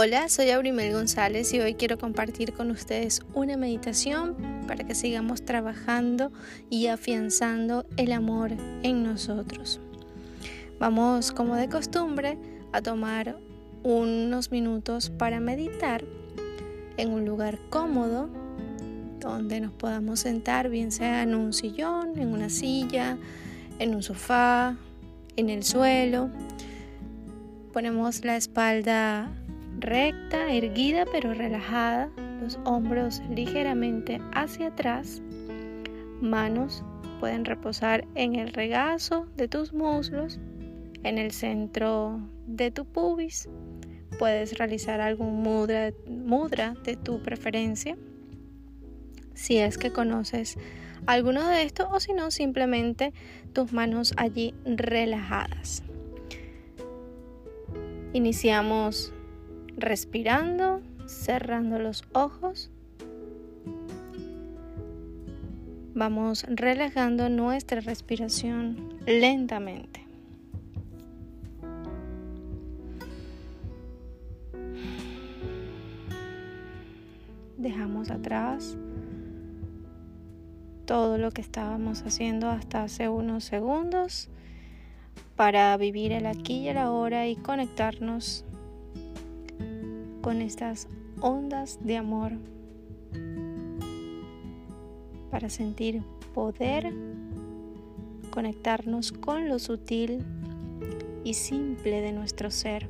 Hola, soy Aurimel González y hoy quiero compartir con ustedes una meditación para que sigamos trabajando y afianzando el amor en nosotros. Vamos, como de costumbre, a tomar unos minutos para meditar en un lugar cómodo donde nos podamos sentar, bien sea en un sillón, en una silla, en un sofá, en el suelo. Ponemos la espalda recta, erguida pero relajada, los hombros ligeramente hacia atrás, manos pueden reposar en el regazo de tus muslos, en el centro de tu pubis, puedes realizar algún mudra, mudra de tu preferencia, si es que conoces alguno de estos o si no, simplemente tus manos allí relajadas. Iniciamos respirando, cerrando los ojos. Vamos relajando nuestra respiración lentamente. Dejamos atrás todo lo que estábamos haciendo hasta hace unos segundos para vivir el aquí y el ahora y conectarnos con estas ondas de amor para sentir poder, conectarnos con lo sutil y simple de nuestro ser.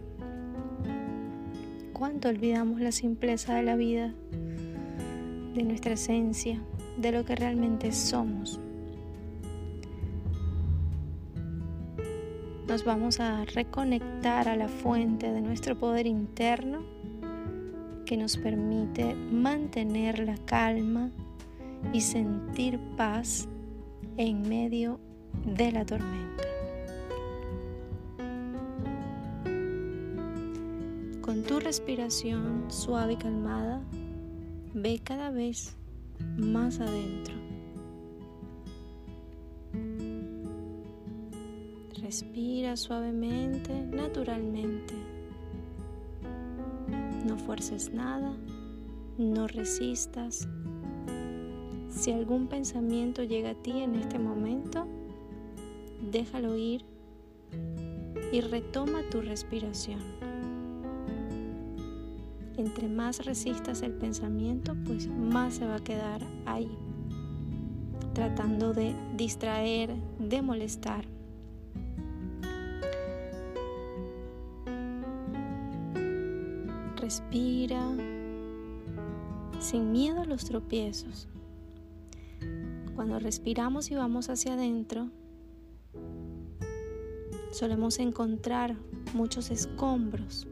¿Cuánto olvidamos la simpleza de la vida, de nuestra esencia, de lo que realmente somos? Nos vamos a reconectar a la fuente de nuestro poder interno que nos permite mantener la calma y sentir paz en medio de la tormenta. Con tu respiración suave y calmada, ve cada vez más adentro. Respira suavemente, naturalmente. Fuerces nada, no resistas. Si algún pensamiento llega a ti en este momento, déjalo ir y retoma tu respiración. Entre más resistas el pensamiento, pues más se va a quedar ahí, tratando de distraer, de molestar. Respira sin miedo a los tropiezos. Cuando respiramos y vamos hacia adentro, solemos encontrar muchos escombros.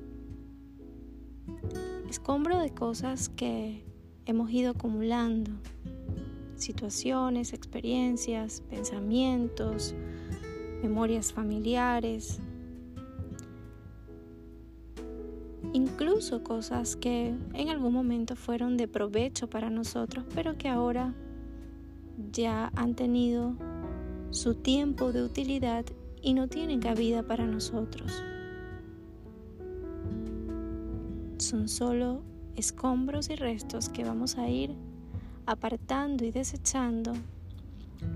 Escombro de cosas que hemos ido acumulando. Situaciones, experiencias, pensamientos, memorias familiares, incluso cosas que en algún momento fueron de provecho para nosotros, pero que ahora ya han tenido su tiempo de utilidad y no tienen cabida para nosotros. Son solo escombros y restos que vamos a ir apartando y desechando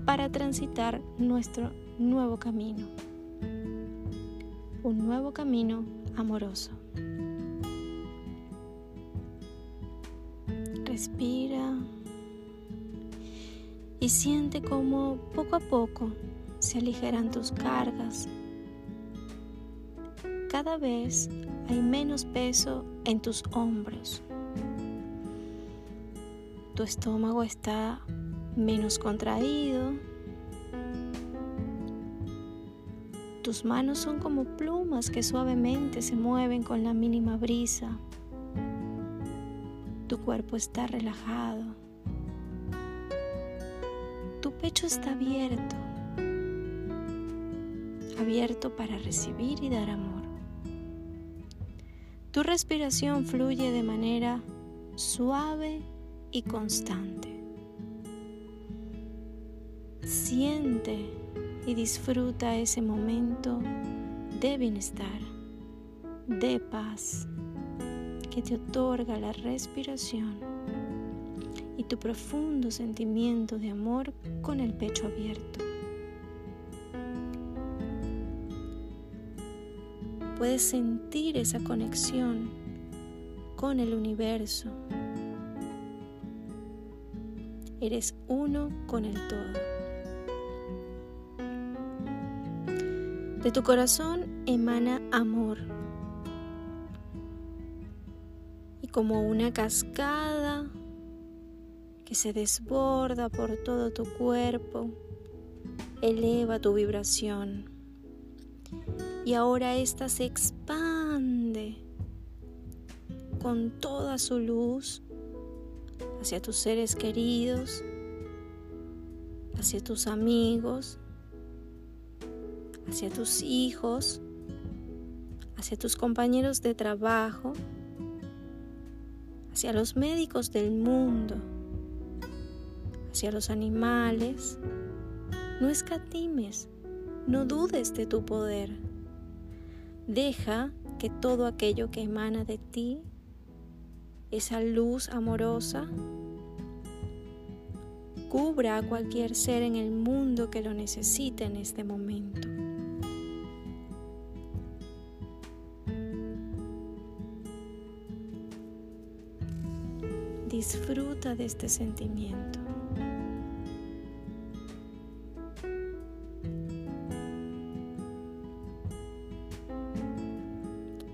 para transitar nuestro nuevo camino. Un nuevo camino amoroso. Respira y siente como poco a poco se aligeran tus cargas. Cada vez hay menos peso en tus hombros. Tu estómago está menos contraído. Tus manos son como plumas que suavemente se mueven con la mínima brisa. Cuerpo está relajado. Tu pecho está abierto. Abierto para recibir y dar amor. Tu respiración fluye de manera suave y constante. Siente y disfruta ese momento de bienestar, de paz, que te otorga la respiración y tu profundo sentimiento de amor con el pecho abierto. Puedes sentir esa conexión con el universo. Eres uno con el todo. De tu corazón emana amor. Como una cascada que se desborda por todo tu cuerpo, eleva tu vibración. Y ahora ésta se expande con toda su luz hacia tus seres queridos, hacia tus amigos, hacia tus hijos, hacia tus compañeros de trabajo, hacia los médicos del mundo, hacia los animales. No escatimes, no dudes de tu poder. Deja que todo aquello que emana de ti, esa luz amorosa, cubra a cualquier ser en el mundo que lo necesite en este momento. Disfruta de este sentimiento.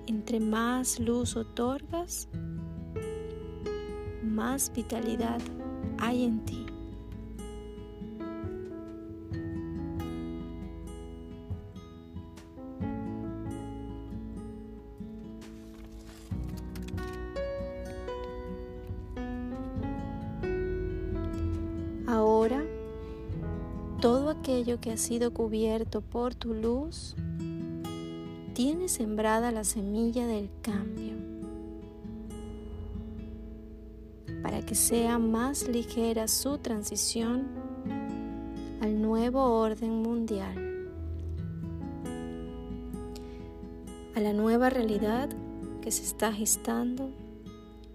Entre más luz otorgas, más vitalidad hay en ti. Aquello que ha sido cubierto por tu luz, tiene sembrada la semilla del cambio para que sea más ligera su transición al nuevo orden mundial, a la nueva realidad que se está gestando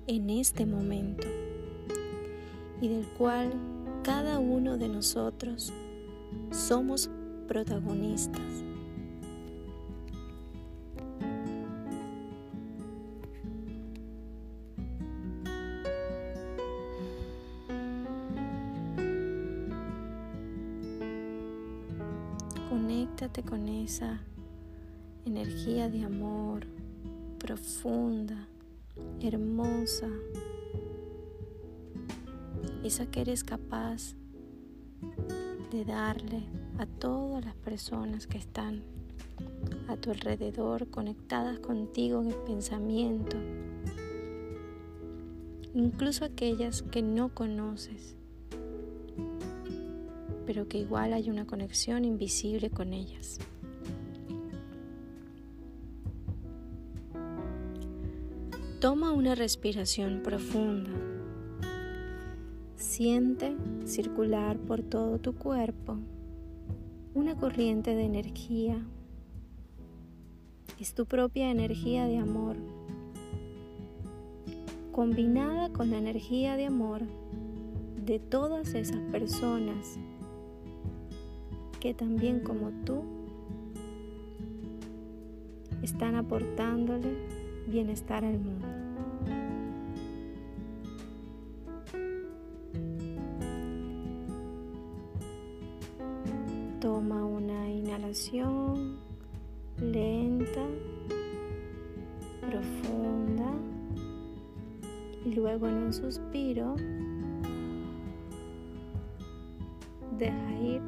en este momento y del cual cada uno de nosotros somos protagonistas. Conéctate con esa energía de amor profunda, hermosa, esa que eres capaz de darle a todas las personas que están a tu alrededor, conectadas contigo en el pensamiento, incluso aquellas que no conoces, pero que igual hay una conexión invisible con ellas. Toma una respiración profunda. Siente circular por todo tu cuerpo una corriente de energía. Es tu propia energía de amor, combinada con la energía de amor de todas esas personas que también como tú están aportándole bienestar al mundo. Toma una inhalación lenta, profunda y luego en un suspiro deja ir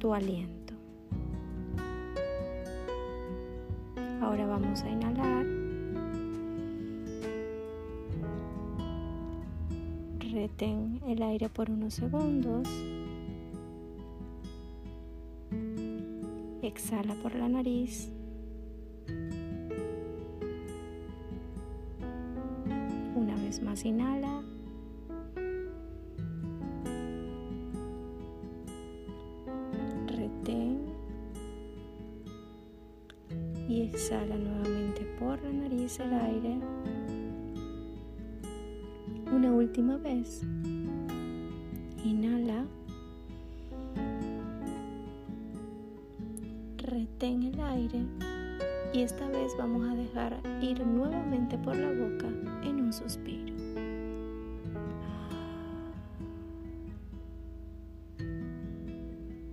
tu aliento. Ahora vamos a inhalar. Retén el aire por unos segundos. Exhala por la nariz. Una vez más inhala. Retén. Y exhala nuevamente por la nariz el aire. Una última vez. Inhala. Retén el aire y esta vez vamos a dejar ir nuevamente por la boca en un suspiro.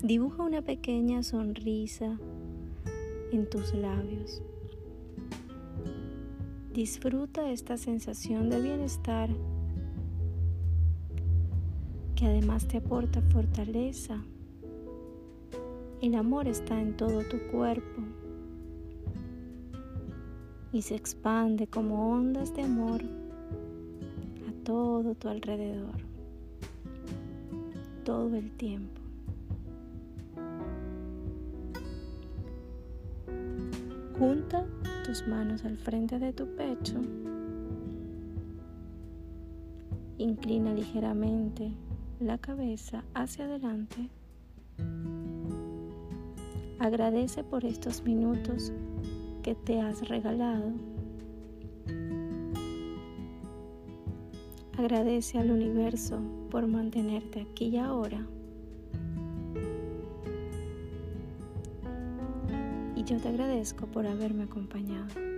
Dibuja una pequeña sonrisa en tus labios. Disfruta esta sensación de bienestar que además te aporta fortaleza. El amor está en todo tu cuerpo y se expande como ondas de amor a todo tu alrededor, todo el tiempo. Junta tus manos al frente de tu pecho. Inclina ligeramente la cabeza hacia adelante. Agradece por estos minutos que te has regalado. Agradece al universo por mantenerte aquí y ahora. Y yo te agradezco por haberme acompañado.